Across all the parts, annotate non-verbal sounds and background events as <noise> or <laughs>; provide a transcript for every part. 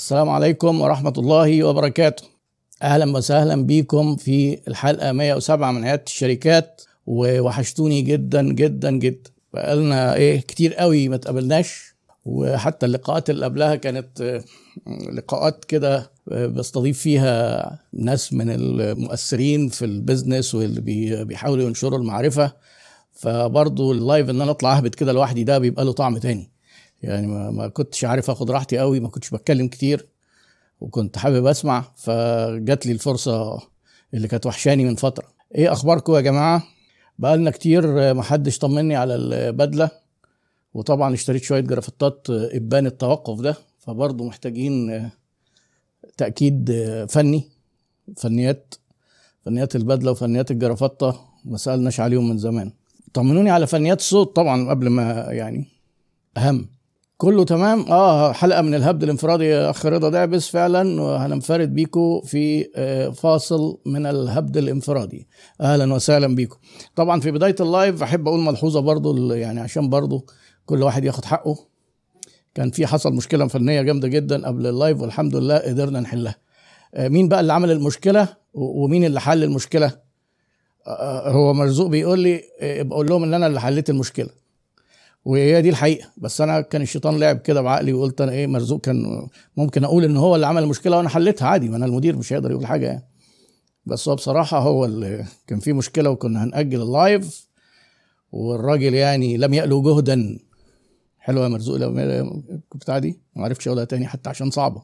السلام عليكم ورحمة الله وبركاته. أهلا وسهلا بكم في الحلقة 107 من عيادة الشركات ووحشتوني جدا جدا جدا. بقالنا إيه كتير قوي ما تقابلناش وحتى اللقاءات اللي قبلها كانت آه، لقاءات كده آه، بستضيف فيها ناس من المؤثرين في ال business واللي بي- بيحاولوا ينشروا المعرفة. فبرضو ال live إن أنا أطلع أهبد كده لوحدي ده بيبقى له طعم تاني. يعني ما, ما كنتش عارف اخد راحتي قوي ما كنتش بتكلم كتير وكنت حابب اسمع فجات لي الفرصة اللي كانت وحشاني من فترة. إيه اخباركم يا جماعة؟ بقالنا كتير محدش طمني على البدلة وطبعا اشتريت شوية جرافتات ابان التوقف ده فبرضه محتاجين تأكيد فني فنيات فنيات البدلة وفنيات الجرافطه ما سألناش عليهم من زمان. طمنوني على فنيات الصوت طبعا قبل ما يعني أهم. كله تمام؟ آه حلقة من الهبد الانفرادي يا اخ رضا دعبس فعلا وهننفرد بيكو في آه، فاصل من الهبد الانفرادي. أهلا وسهلا بيكم طبعا في بداية ال live أحب أقول ملحوظة برضو يعني عشان برضو كل واحد ياخد حقه. كان في حصل مشكلة فنية جامدة جدا قبل ال live والحمد لله قدرنا نحلها. آه، مين بقى اللي عمل المشكلة؟ ومين اللي حل المشكلة؟ آه، هو مرزوق بيقول لي بقول لهم إن أنا اللي حليت المشكلة. وهي دي الحقيقة. بس أنا كان الشيطان لعب كده بعقلي وقلت أنا إيه مرزوق كان ممكن أقول إن هو اللي عمل المشكلة وأنا حليتها عادي ما أنا المدير مش هيقدر يقول حاجة يعني. بس هو بصراحة هو اللي كان في مشكلة وكنا هنأجل اللايف والراجل يعني لم يألو جهدا. حلوة يا مرزوق لو بتاع دي ما عرفتش أقولها تاني حتى عشان صعبة.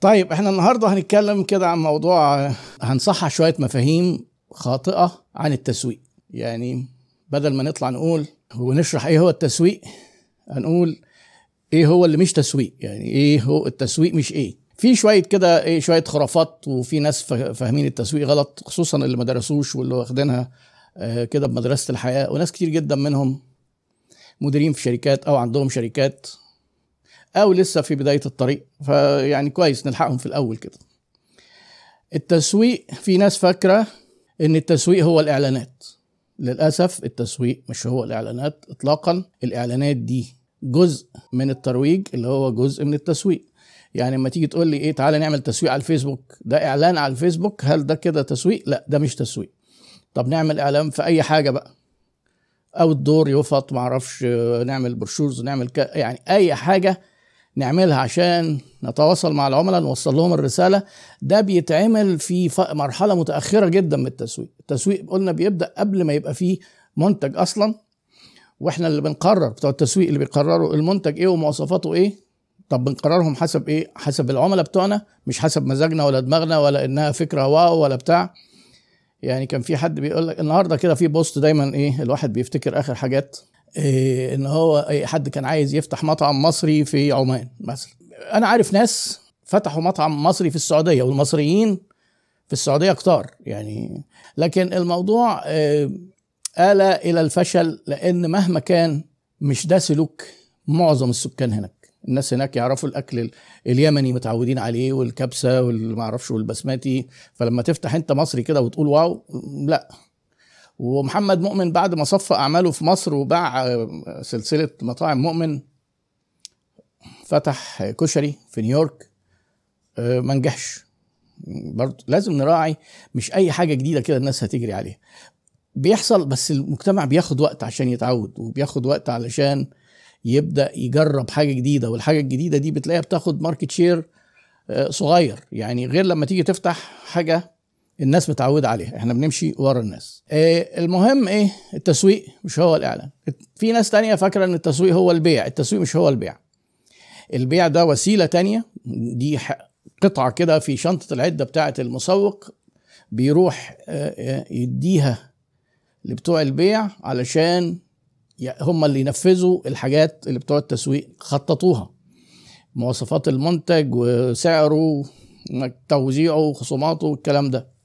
طيب إحنا النهارده هنتكلم كده عن موضوع هنصحح شوية مفاهيم خاطئة عن التسويق. يعني بدل ما نطلع نقول ونشرح إيه هو التسويق هنقول إيه هو اللي مش تسويق يعني إيه هو التسويق مش إيه. في شوية كده إيه شوية خرافات وفي ناس فا- فاهمين التسويق غلط خصوصا اللي ما درسوش واللي واخدينها آه، كده بمدرسة الحياة وناس كتير جدا منهم مديرين في شركات أو عندهم شركات أو لسه في بداية الطريق فيعني كويس نلحقهم في الأول كده. التسويق في ناس فاكرة إن التسويق هو الإعلانات. للأسف التسويق مش هو الإعلانات اطلاقا. الإعلانات دي جزء من الترويج اللي هو جزء من التسويق. يعني لما تيجي تقول لي إيه تعالى نعمل تسويق على الفيسبوك ده إعلان على الفيسبوك هل ده كده تسويق؟ لا ده مش تسويق. طب نعمل إعلان في أي حاجة بقى؟ أو ندور يفط معرفش نعمل brochures نعمل ك... يعني أي حاجة نعملها عشان نتواصل مع العملاء نوصل لهم الرسالة. ده بيتعمل في مرحلة متأخرة جدا من التسويق. التسويق قلنا بيبدأ قبل ما يبقى فيه منتج أصلا وإحنا اللي بنقرر بتوع التسويق اللي بيقرروا المنتج إيه ومواصفاته إيه. طب بنقررهم حسب إيه؟ حسب العملاء بتوعنا مش حسب مزاجنا ولا دماغنا ولا إنها فكرة wow ولا بتاع. يعني كان في حد بيقول لك النهارده كده في بوست دايما إيه الواحد بيفتكر آخر حاجات. إن هو أي حد كان عايز يفتح مطعم مصري في عمان مثلا أنا عارف ناس فتحوا مطعم مصري في السعودية والمصريين في السعودية كتار يعني. لكن الموضوع آه، آل إلى الفشل لأن مهما كان مش ده سلوك معظم السكان هناك. الناس هناك يعرفوا الأكل ال- اليمني متعودين عليه والكبسة والمعرفش والبسماتي. فلما تفتح أنت مصري كده وتقول wow لا. ومحمد مؤمن بعد ما صفى أعماله في مصر وباع آه، سلسلة مطاعم مؤمن فتح كشري في نيويورك آه، ما نجحش. برضه لازم نراعي مش أي حاجة جديدة كده الناس هتجري عليها. بيحصل بس المجتمع بياخد وقت عشان يتعود وبياخد وقت علشان يبدأ يجرب حاجة جديدة والحاجة الجديدة دي بتلاقيها بتاخد market share آه، صغير. يعني غير لما تيجي تفتح حاجة الناس متعودة عليها إحنا بنمشي ورا الناس. آه، المهم إيه؟ التسويق مش هو الإعلان. في ناس تانية فاكرة إن التسويق هو البيع التسويق مش هو البيع. البيع ده وسيلة تانية دي قطعة كده في شنطة العدة بتاعة المسوق بيروح آه، آه، يديها لبتوع البيع علشان هم اللي ينفذوا الحاجات اللي بتوع التسويق خططوها. مواصفات المنتج وسعره توزيعه خصوماته والكلام ده.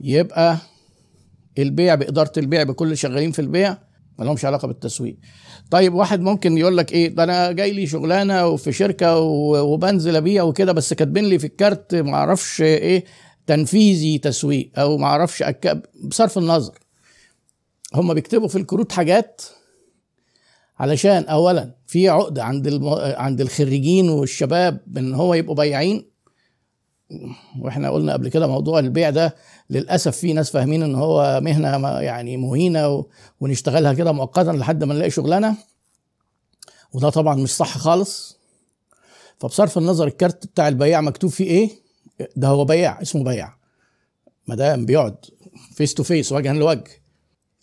يبقى البيع بإدارة البيع بكل شغالين في البيع ما لهمش علاقة بالتسويق طيب واحد ممكن يقول لك إيه ده أنا جاي لي شغلانة وفي شركة وبنزل أبيع وكده بس كاتبين لي في الكارت ما أعرفش إيه تنفيذي تسويق أو ما أعرفش. بصرف النظر هم بيكتبوا في الكروت حاجات علشان اولا في عقده عند. عند الخريجين والشباب إن هو يبقوا بياعين وإحنا قلنا قبل كده موضوع البيع ده للأسف في ناس فاهمين إن هو مهنة يعني مهينة. ونشتغلها كده مؤقتا لحد ما نلاقي شغلانة. وده طبعا مش صح خالص. فبصرف النظر الكارت بتاع البياع مكتوب فيه إيه؟ ده هو بياع اسمه بياع. ما دام بيقعد face to face وجها لوجه.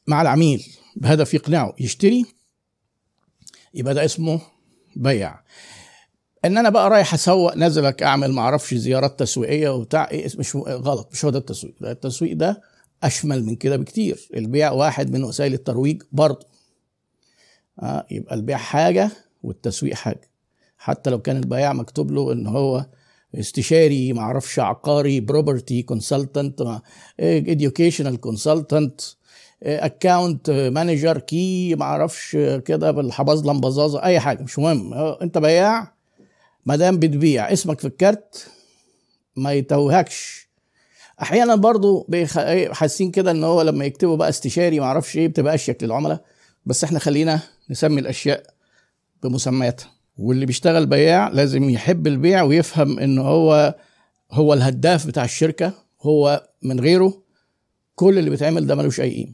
مع العميل بهدف يقنعه يشتري يبقى ده اسمه بيع إن أنا بقى رايح أسوق نازلك أعمل ما أعرفش زيارات تسويقية وبتاع إيه مش غلط مش هو ده التسويق. ده التسويق ده أشمل من كده بكتير. البيع واحد من وسائل الترويج برضه. آه يبقى البيع حاجة والتسويق حاجة. حتى لو كان البياع مكتوب له إن هو استشاري ما أعرفش عقاري property consultant educational consultant account manager key ما أعرفش كده بالحباظ لمباظة أي حاجة مش مهم. أنت بياع ما دام بتبيع اسمك في الكارت ما يتوهكش. أحيانا برضو حاسين كده إن هو لما يكتبوا بقى استشاري ما أعرفش إيه بتبقى أشيك للعملاء. بس إحنا خلينا نسمي الأشياء بمسمياتها. واللي بيشتغل بياع لازم يحب البيع ويفهم إن هو هو الهداف بتاع الشركة هو من غيره. كل اللي بيتعمل ده ملوش أي قيمة.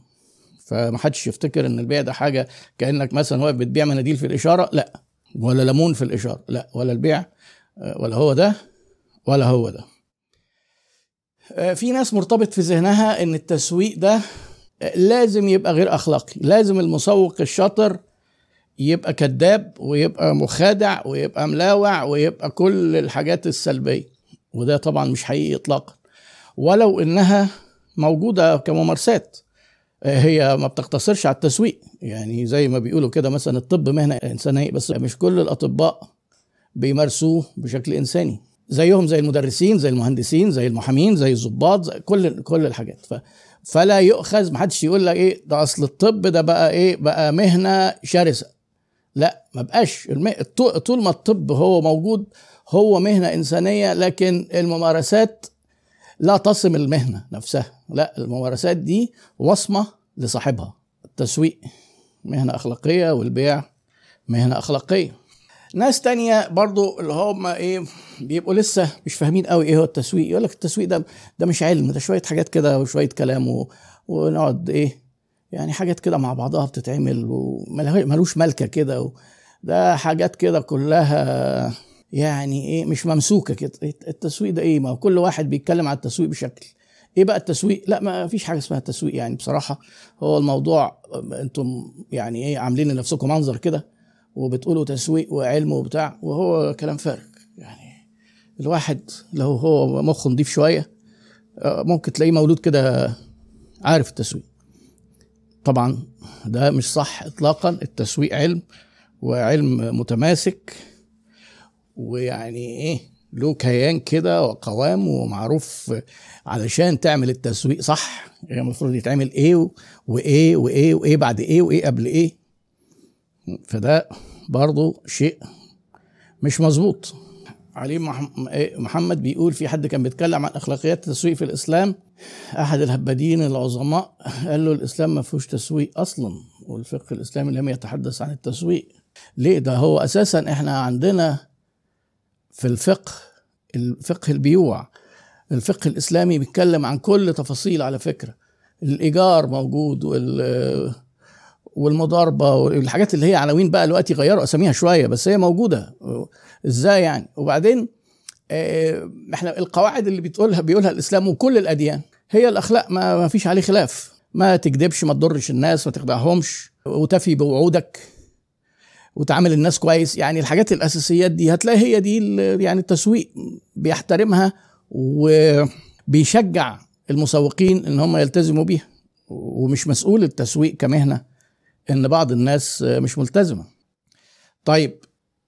فمحدش يفتكر إن البيع ده حاجة كأنك مثلا واقف بتبيع مناديل في الإشارة لأ. ولا ليمون في الإشارة. لا ولا البيع ولا هو ده ولا هو ده. في ناس مرتبط في ذهنها إن التسويق ده لازم يبقى غير أخلاقي. لازم المسوق الشاطر يبقى كذاب ويبقى مخادع ويبقى ملاوع ويبقى كل الحاجات السلبية. وده طبعا مش حقيقي اطلاقا. ولو إنها موجودة كممارسات. هي ما بتقتصرش على التسويق. يعني زي ما بيقولوا كده مثلا الطب مهنة انسانيه بس مش كل الأطباء بيمارسوه بشكل إنساني. زيهم زي المدرسين زي المهندسين زي المحامين زي الضباط زي كل كل الحاجات. ف فلا يؤخذ ما حدش يقول لك إيه ده أصل الطب ده بقى إيه بقى مهنة شرسة. لا ما بقاش. طول ما الطب هو موجود هو مهنة إنسانية لكن الممارسات لا تصم المهنة نفسها. لا الممارسات دي وصمة لصاحبها. التسويق مهنة أخلاقية والبيع مهنة أخلاقية. ناس تانية برضو اللي هم إيه بيبقوا لسه مش فاهمين قوي إيه هو التسويق. يقول لك التسويق ده ده مش علم ده شوية حاجات كده وشوية كلام و... ونقعد إيه يعني حاجات كده مع بعضها بتتعمل وملوش ملكه كده و... ده حاجات كده كلها يعني إيه مش ممسوكة كده. التسويق ده إيه؟ ما كل واحد بيتكلم على التسويق بشكل. إيه بقى التسويق؟ لا ما فيش حاجة اسمها تسويق يعني بصراحة. هو الموضوع أنتم يعني إيه عاملين لنفسكم منظر كده وبتقولوا تسويق وعلم وبتاع وهو كلام فارغ. يعني الواحد لو هو مخه نضيف شوية ممكن تلاقيه مولود كده عارف التسويق. طبعا ده مش صح اطلاقا. التسويق علم وعلم متماسك ويعني إيه له كيان كده وقوام ومعروف علشان تعمل التسويق صح يعني المفروض يتعمل إيه وإيه وإيه وإيه بعد إيه وإيه قبل إيه. فده برضو شيء مش مظبوط. علي محمد بيقول في حد كان بيتكلم عن أخلاقيات التسويق في الإسلام؟ أحد الهبادين العظماء قال له الإسلام ما فيهوش تسويق أصلا والفقه الإسلامي لم يتحدث عن التسويق. ليه؟ ده هو أساسا إحنا عندنا في الفقه الفقه البيوع الفقه الإسلامي بيتكلم عن كل تفاصيل على فكرة. الإيجار موجود وال والمضاربة والحاجات اللي هي عناوين بقى دلوقتي غيروا أساميها شوية بس هي موجودة. إزاي يعني؟ وبعدين إحنا القواعد اللي بتقولها بيقولها الإسلام وكل الأديان هي الأخلاق ما, ما فيش عليه خلاف. ما تكذبش ما تضرش الناس ما تخدعهمش وتفي بوعودك. وتعامل الناس كويس. يعني الحاجات الاساسيات دي هتلاقي هي دي يعني التسويق بيحترمها وبيشجع المسوقين إن هم يلتزموا بيها. ومش مسؤول التسويق كمهنة إن بعض الناس مش ملتزمة. طيب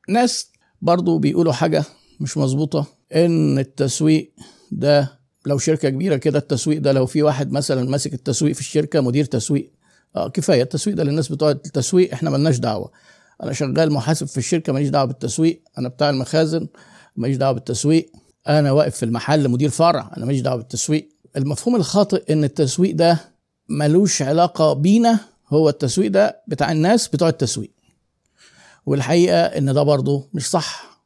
ناس برضو بيقولوا حاجة مش مظبوطة إن التسويق ده لو شركة كبيرة كده التسويق ده لو في واحد مثلا ماسك التسويق في الشركة مدير تسويق آه كفاية التسويق ده للناس بتوع التسويق إحنا ملناش دعوة. أنا شغال محاسب في الشركة ماليش دعوة بالتسويق. أنا بتاع المخازن ماليش دعوة بالتسويق. أنا واقف في المحل مدير فرع أنا ماليش دعوة بالتسويق. المفهوم الخاطئ إن التسويق ده ملوش علاقة بينا هو التسويق ده بتاع الناس بتوع التسويق. والحقيقة إن ده برضه مش صح.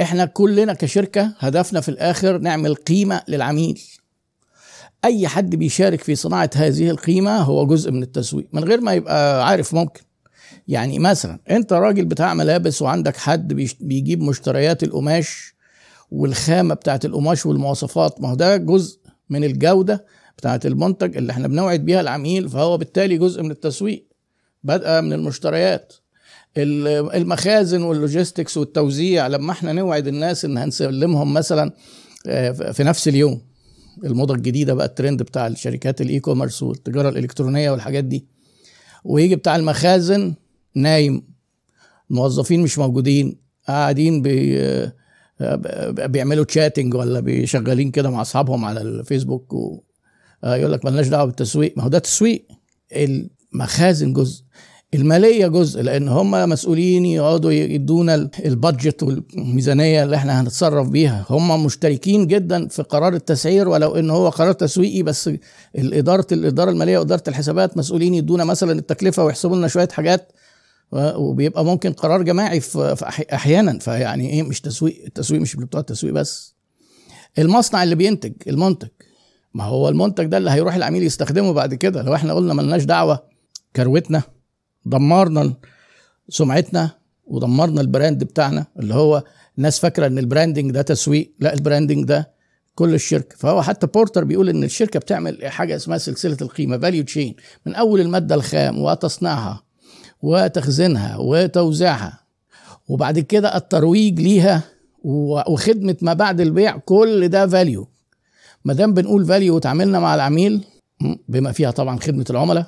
إحنا كلنا كشركة هدفنا في الآخر نعمل قيمة للعميل. أي حد بيشارك في صناعة هذه القيمة هو جزء من التسويق من غير ما يبقى عارف ممكن. يعني مثلا أنت راجل بتاع ملابس وعندك حد بيجيب مشتريات القماش والخامة بتاعت القماش والمواصفات ما هو ده جزء من الجودة بتاعت المنتج اللي إحنا بنوعد بيها العميل فهو بالتالي جزء من التسويق بدأ من المشتريات. المخازن وال logistics والتوزيع لما إحنا نوعد الناس إن هنسلمهم مثلا آه، في نفس اليوم. الموضة الجديدة بقى الترند بتاع الشركات ال e-commerce والتجارة الإلكترونية والحاجات دي. ويجي بتاع المخازن نايم. موظفين مش موجودين. قاعدين بي بيعملوا تشاتنج ولا بيشغلين كده مع أصحابهم على الفيسبوك و يقول لك مالناش دعوة بالتسويق. ما هو ده تسويق المخازن جزء. المالية جزء لأن هم مسؤولين يقعدوا يدونا البادجت والميزانية اللي إحنا هنتصرف بيها. هم مشتركين جدا في قرار التسعير ولو إن هو قرار تسويقي بس الاداره الاداره المالية وإدارة الحسابات مسؤولين يدونا مثلا التكلفة ويحسبوا لنا شوية حاجات وبيبقى ممكن قرار جماعي في أحيانا. فيعني إيه مش تسويق التسويق مش بتوع التسويق بس. المصنع اللي بينتج المنتج. ما هو المنتج ده اللي هيروح العميل يستخدمه بعد كده. لو إحنا قلنا ملناش دعوة كروتنا. دمرنا سمعتنا ودمرنا ال brand بتاعنا اللي هو الناس فاكرة إن ال branding ده تسويق لا ال branding ده كل الشركة. فهو حتى بورتر بيقول إن الشركة بتعمل حاجة اسمها سلسلة القيمة value chain من أول المادة الخام وتصنيعها وتخزينها وتوزيعها وبعد كده الترويج ليها وخدمة ما بعد البيع كل ده value ما دام بنقول value وتعاملنا مع العميل بما فيها طبعا خدمة العملاء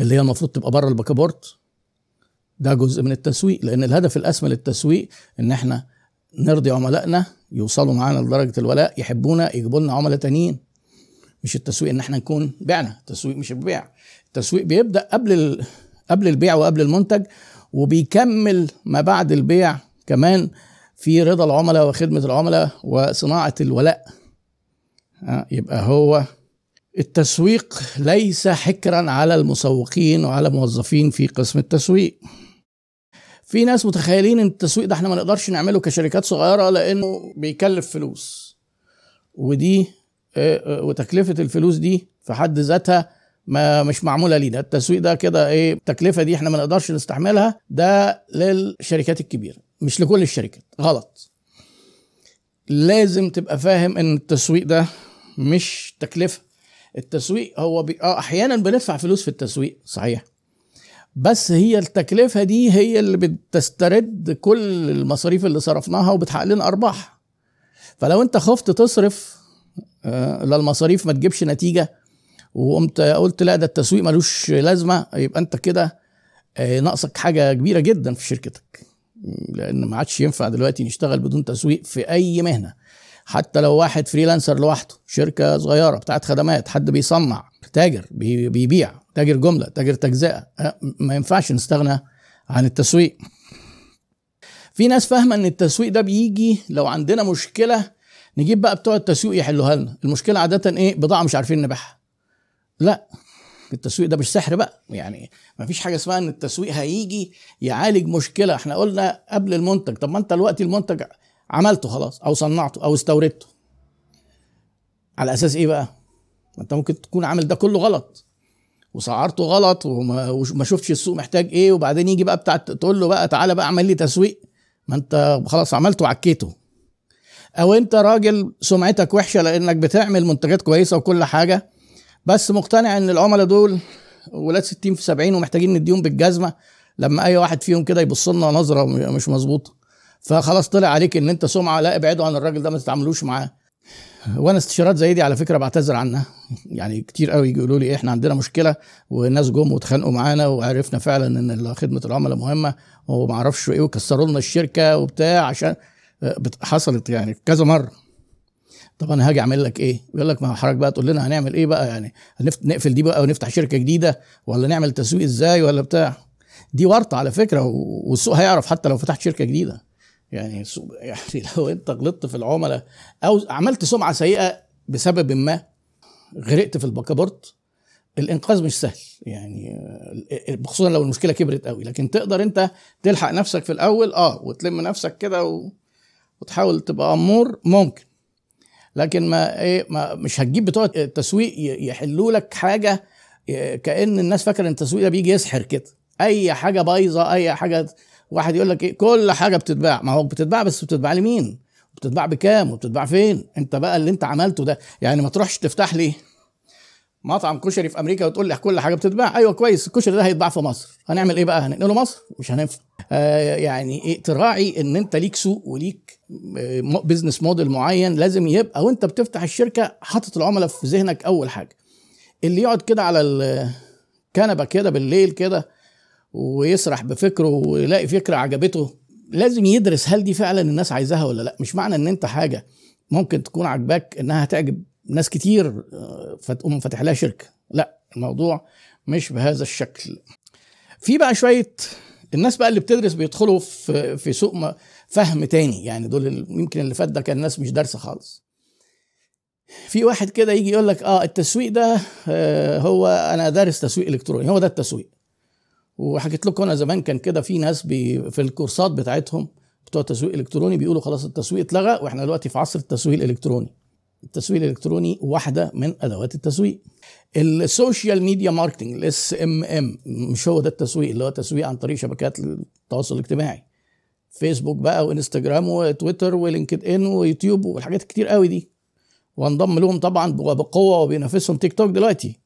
اللي هي المفروض تبقى بره الباكابورت ده جزء من التسويق لأن الهدف الأسمى للتسويق إن إحنا نرضي عملائنا يوصلوا معانا لدرجة الولاء يحبونا يجيبوا لنا عملاء تانيين. مش التسويق إن إحنا نكون بعنا التسويق مش البيع. التسويق بيبدأ قبل ال... قبل البيع وقبل المنتج وبيكمل ما بعد البيع كمان في رضا العملاء وخدمة العملاء وصناعة الولاء. يبقى هو التسويق ليس حكرا على المسوقين وعلى موظفين في قسم التسويق. في ناس متخيلين إن التسويق ده إحنا ما نقدرش نعمله كشركات صغيرة لأنه بيكلف فلوس. ودي آه، آه، وتكلفة الفلوس دي في حد ذاتها ما مش معمولة لينا التسويق ده كده إيه التكلفة دي إحنا ما نقدرش نستحملها. ده للشركات الكبيرة مش لكل الشركات. غلط. لازم تبقى فاهم إن التسويق ده مش تكلفة. التسويق هو بي... آه أحيانا بندفع فلوس في التسويق صحيح. بس هي التكلفة دي هي اللي بتسترد كل المصاريف اللي صرفناها وبتحقق لنا أرباح. فلو أنت خفت تصرف آه للمصاريف ما تجيبش نتيجة وقمت قلت لا ده التسويق ملوش لازمة يبقى أنت كده آه ناقصك حاجة كبيرة جدا في شركتك. لأن ما عادش ينفع دلوقتي نشتغل بدون تسويق في أي مهنة. حتى لو واحد freelancer لوحده شركة صغيرة بتاعت خدمات حد بيصنع تاجر بيبيع تاجر جملة تاجر تجزئة ما ينفعش نستغنى عن التسويق. في ناس فاهمة إن التسويق ده بيجي لو عندنا مشكلة نجيب بقى بتوع التسويق يحلوها لنا. المشكلة عادة إيه؟ بضاعة مش عارفين نبيعها. لا التسويق ده مش سحر بقى. يعني ما فيش حاجة اسمها إن التسويق هيجي يعالج مشكلة. إحنا قلنا قبل المنتج طب ما أنت دلوقتي المنتج عملته خلاص أو صنعته أو استوردته. على أساس إيه بقى؟ ما أنت ممكن تكون عامل ده كله غلط. وسعرته غلط وما, شفتش السوق محتاج إيه وبعدين يجي بقى بتاع تقول له بقى تعالى بقى اعمل لي تسويق. ما أنت خلاص عملته وعكيته. أو أنت راجل سمعتك وحشة لأنك بتعمل منتجات كويسة وكل حاجة بس مقتنع إن العملاء دول ولاد 60 في 70 ومحتاجين نديهم بالجزمة لما أي واحد فيهم كده يبص لنا نظرة مش مظبوطة. فخلاص طلع عليك إن أنت سمعة لا ابعدوا عن الراجل ده ما تتعاملوش معاه. وأنا استشارات زي دي على فكرة بعتذر عنها. يعني كتير قوي يقولوا لي إحنا عندنا مشكلة والناس جم واتخانقوا معانا وعرفنا فعلا إن خدمة العملاء مهمة وما أعرفش إيه وكسروا لنا الشركة وبتاع عشان حصلت يعني كذا مرة. طب أنا هاجي أعمل لك إيه؟ يقول لك ما حضرتك بقى تقول لنا هنعمل إيه بقى؟ يعني نقفل دي بقى ونفتح شركة جديدة ولا نعمل تسويق إزاي ولا بتاع؟ دي ورطة على فكرة والسوق هيعرف حتى لو فتحت شركة جديدة. يعني يعني <laughs> لو انت غلطت في العملاء أو عملت سمعة سيئة بسبب ما غرقت في الباكابورت الإنقاذ مش سهل. يعني خصوصا لو المشكلة كبرت قوي. لكن تقدر انت تلحق نفسك في الأول آه وتلم نفسك كده و... وتحاول تبقى أمور ممكن. لكن ما إيه ما مش هتجيب بتوع التسويق يحلوا لك حاجة كأن الناس فاكرة إن التسويق ده بيجي يسحر كده. أي حاجة بايظة أي حاجة واحد يقول لك إيه؟ كل حاجة بتتباع. ما هو بتتباع بس بتتباع لمين؟ بتتباع بكام؟ وبتتباع فين؟ انت بقى اللي انت عملته ده. يعني ما تروحش تفتح لي مطعم كشري في أمريكا وتقول لي كل حاجة بتتباع. أيوه كويس الكشري ده هيتباع في مصر. هنعمل إيه بقى؟ هننقله مصر مش هننفع. آه يعني إيه؟ تراعي إن أنت ليك سوق وليك business model معين لازم يبقى وأنت بتفتح الشركة حاطط العملاء في ذهنك أول حاجة. اللي يقعد كده على الكنبه كده بالليل كده ويسرح بفكره ويلاقي فكرة عجبته لازم يدرس هل دي فعلا الناس عايزاها ولا لأ. مش معنى إن أنت حاجة ممكن تكون عجباك إنها هتعجب ناس كتير آه، فتقوم فاتح لها شركة. لأ الموضوع مش بهذا الشكل. في بقى شوية الناس بقى اللي بتدرس بيدخلوا في في سوق فهم تاني. يعني دول يمكن اللي فات ده كان الناس مش دارسة خالص. في واحد كده يجي يقول لك آه التسويق ده آه هو أنا دارس تسويق إلكتروني هو ده التسويق. وحكيت لكم أنا زمان كان كده في ناس بي في الكورسات بتاعتهم بتوع التسويق الالكتروني بيقولوا خلاص التسويق اتلغى وإحنا دلوقتي في عصر التسويق الإلكتروني. التسويق الإلكتروني واحدة من أدوات التسويق. ال social media marketing ال SMM مش هو ده التسويق اللي هو تسويق عن طريق شبكات التواصل الاجتماعي. فيسبوك بقى وإنستجرام وتويتر ولينكد إن ويوتيوب والحاجات كتير قوي دي. وانضم لهم طبعا بقوة وبينافسهم تيك توك دلوقتي.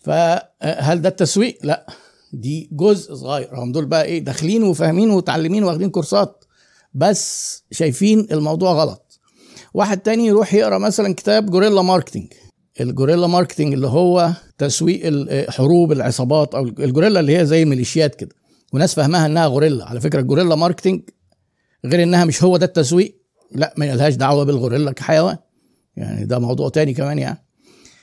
فهل ده التسويق؟ لا. دي جزء صغير. هم دول بقى إيه داخلين وفاهمين ومتعلمين واخدين كورسات بس شايفين الموضوع غلط. واحد تاني يروح يقرأ مثلا كتاب guerrilla marketing ال guerrilla marketing اللي هو تسويق حروب العصابات أو ال guerrilla اللي هي زي الميليشيات كده. وناس فاهمها إنها غوريلا. على فكرة ال guerrilla marketing غير إنها مش هو ده التسويق لا ما لهاش دعوة بالغوريلا كحيوان. يعني ده موضوع تاني كمان يعني.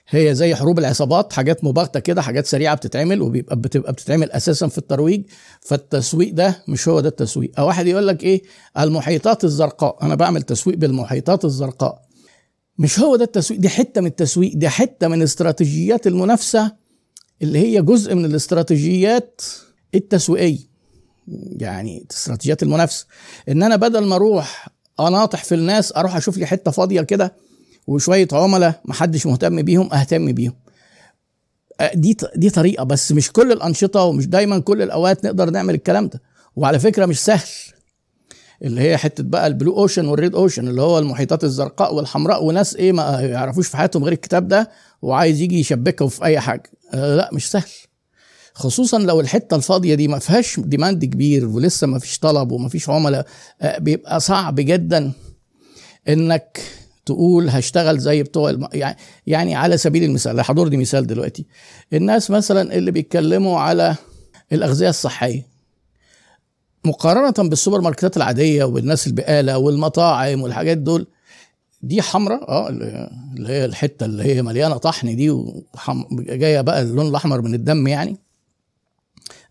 هي زي حروب العصابات حاجات مباغتة كده حاجات سريعة بتتعمل وبيبقى بتبقى بتتعمل أساسا في الترويج. فالتسويق ده مش هو ده التسويق. أو واحد يقول لك إيه؟ المحيطات الزرقاء. أنا بعمل تسويق بالمحيطات الزرقاء. مش هو ده التسويق؟ دي حتة من التسويق دي حتة من استراتيجيات المنافسة اللي هي جزء من الاستراتيجيات التسويقية. يعني استراتيجيات المنافسة. إن أنا بدل ما أروح أناطح في الناس أروح أشوف لي حتة فاضية كده وشوية عملاء محدش مهتم بيهم أهتم بيهم. دي دي طريقة بس مش كل الأنشطة ومش دايما كل الأوقات نقدر نعمل الكلام ده. وعلى فكرة مش سهل. اللي هي حتة بقى ال blue ocean وال red ocean اللي هو المحيطات الزرقاء والحمراء وناس إيه ما يعرفوش في حياتهم غير الكتاب ده وعايز يجي يشبكه في أي حاجة. آه لا مش سهل. خصوصا لو الحتة الفاضية دي ما فيهاش demand كبير ولسه ما فيش طلب وما فيش عملاء آه بيبقى صعب جدا إنك تقول هشتغل زي بتوع الم... يعني يعني على سبيل المثال حضرني مثال دلوقتي. الناس مثلا اللي بيتكلموا على الأغذية الصحية مقارنة بالسوبر ماركتات العادية والناس البقالة والمطاعم والحاجات دول دي حمراء آه اللي هي الحتة اللي هي مليانة طحن دي وحم... جاية بقى اللون الأحمر من الدم يعني.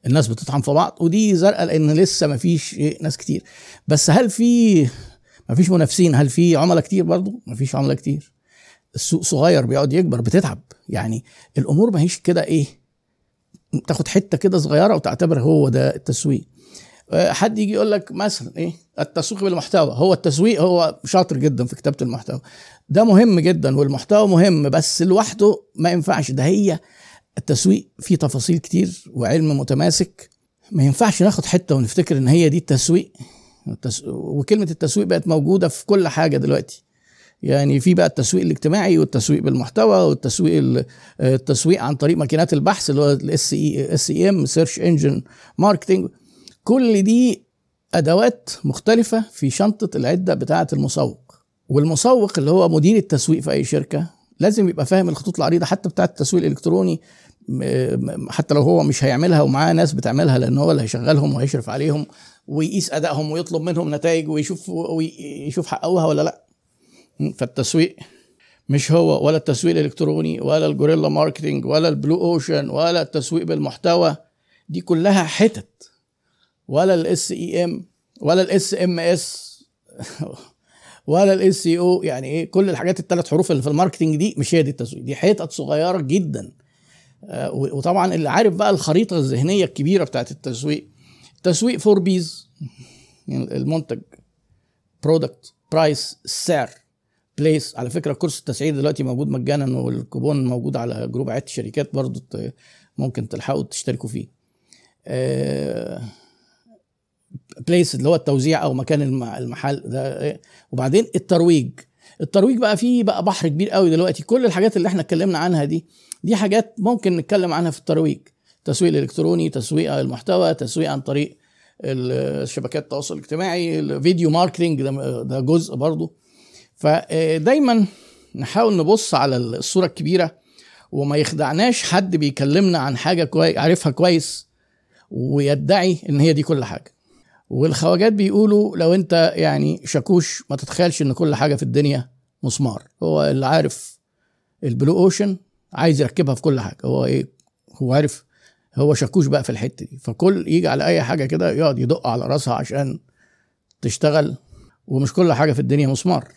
الناس بتطحن في بعض ودي زرقاء لأن لسه ما فيش ناس كتير. بس هل في ما فيش منافسين. هل في عملاء كتير برضه ما فيش عملاء كتير. السوق صغير بيقعد يكبر بتتعب. يعني الأمور ما هيش كده إيه تاخد حتة كده صغيرة وتعتبر هو ده التسويق. آه، حد يجي يقول لك مثلا إيه التسويق بالمحتوى. هو التسويق هو شاطر جدا في كتابة المحتوى. ده مهم جدا والمحتوى مهم بس لوحده ما ينفعش. ده هي التسويق فيه تفاصيل كتير وعلم متماسك. ما ينفعش ناخد حتة ونفتكر إن هي دي التسويق. وكلمة التسويق بقت موجودة في كل حاجة دلوقتي. يعني في بقى التسويق الاجتماعي والتسويق بالمحتوى والتسويق التسويق عن طريق ماكينات البحث اللي هو ال SE SEM search engine marketing كل دي أدوات مختلفة في شنطة العدة بتاعة المسوق. والمسوق اللي هو مدير التسويق في أي شركة لازم يبقى فاهم الخطوط العريضة حتى بتاعة التسويق الإلكتروني حتى لو هو مش هيعملها ومعاه ناس بتعملها لأن هو اللي هيشغلهم وهيشرف عليهم. ويقيس ادائهم ويطلب منهم نتائج ويشوف ويشوف حققوها ولا لأ. فالتسويق مش هو ولا التسويق الإلكتروني ولا ال guerrilla marketing ولا ال blue ocean ولا التسويق بالمحتوى. دي كلها حتت. ولا ال SEM ولا ال SMS ولا ال SEO يعني إيه؟ كل الحاجات الثلاث حروف اللي في ال marketing دي مش هي دي التسويق. دي حتت صغيرة جدا. آه، وطبعا اللي عارف بقى الخريطة الذهنية الكبيرة بتاعت التسويق التسويق four Ps. يعني المنتج product price السعر place على فكرة كورس التسعير دلوقتي موجود مجانا والكوبون موجود على جروب عيادة الشركات برضو ممكن تلحقوا تشتركوا فيه. place اللي هو التوزيع أو مكان المحل ده. وبعدين الترويج. الترويج بقى فيه بقى بحر كبير قوي دلوقتي. كل الحاجات اللي إحنا اتكلمنا عنها دي دي حاجات ممكن نتكلم عنها في الترويج. تسويق الإلكتروني تسويق المحتوى تسويق عن طريق الشبكات التواصل الاجتماعي ال video marketing ده, جزء برضه. فدايما نحاول نبص على الصورة الكبيرة وما يخدعناش حد بيكلمنا عن حاجة كويس عارفها كويس ويدعي إن هي دي كل حاجة. والخواجات بيقولوا لو أنت يعني شاكوش ما تتخيلش إن كل حاجة في الدنيا مسمار. هو اللي عارف ال blue ocean عايز يركبها في كل حاجة. هو إيه؟ هو عارف هو شاكوش بقى في الحتة دي. فكل يجي على أي حاجة كده يقعد يدق على راسها عشان تشتغل ومش كل حاجة في الدنيا مسمار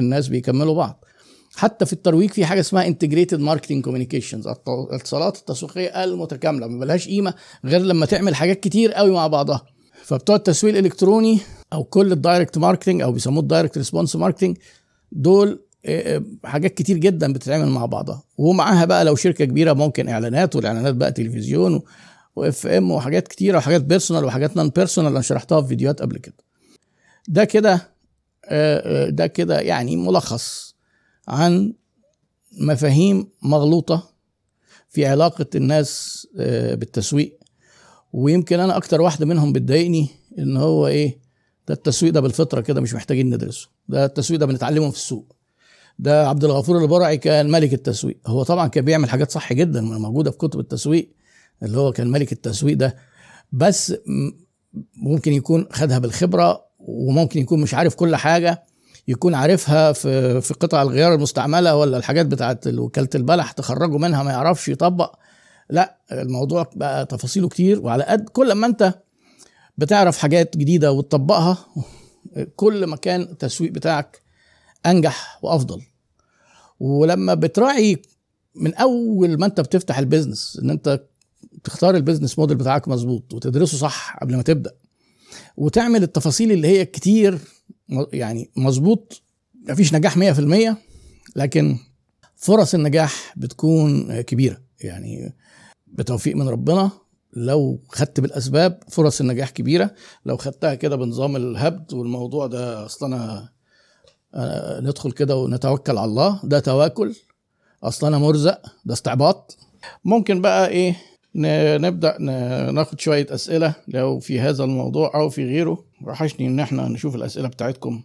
الناس بيكملوا بعض. حتى في الترويج في حاجة اسمها integrated marketing communications الاتصالات التسويقية المتكاملة ما لهاش قيمة غير لما تعمل حاجات كتير قوي مع بعضها. فبتوع التسويق الإلكتروني أو كل ال direct marketing أو بيسموه ال direct response marketing دول حاجات كتير جدا بتتعمل مع بعضها. ومعاها بقى لو شركة كبيرة ممكن إعلانات والإعلانات بقى تلفزيون و FM وحاجات كتيرة وحاجات personal وحاجات non personal أنا شرحتها في فيديوهات قبل كده. ده كده آه، ده كده يعني ملخص عن مفاهيم مغلوطة في علاقة الناس بالتسويق. ويمكن أنا أكتر واحدة منهم بتضايقني إن هو إيه ده التسويق ده بالفطرة كده مش محتاجين ندرسه. ده التسويق ده بنتعلمه في السوق. ده عبد الغفور البرعي كان ملك التسويق. هو طبعا كان بيعمل حاجات صح جدا موجودة في كتب التسويق اللي هو كان ملك التسويق ده. بس ممكن يكون خدها بالخبرة وممكن يكون مش عارف كل حاجة يكون عارفها في في قطع الغيار المستعملة ولا الحاجات بتاعت وكالة البلح تخرجه منها ما يعرفش يطبق. لا الموضوع بقى تفاصيله كتير وعلى قد كل ما انت بتعرف حاجات جديدة وتطبقها كل ما كان التسويق بتاعك أنجح وأفضل. ولما بتراعي من أول ما أنت بتفتح ال business إن أنت تختار ال business model بتاعك مظبوط وتدرسه صح قبل ما تبدأ وتعمل التفاصيل اللي هي كتير يعني مظبوط مفيش نجاح 100% لكن فرص النجاح بتكون كبيرة. يعني بتوفيق من ربنا لو خدت بالأسباب فرص النجاح كبيرة. لو خدتها كده بنظام الهبد والموضوع ده أصلا أنا ندخل كده ونتوكل على الله. ده تواكل. أصلا أنا مرزق. ده استعباط. ممكن بقى إيه نبدأ ناخد شوية أسئلة. لو في هذا الموضوع أو في غيره وحشني إن إحنا نشوف الأسئلة بتاعتكم.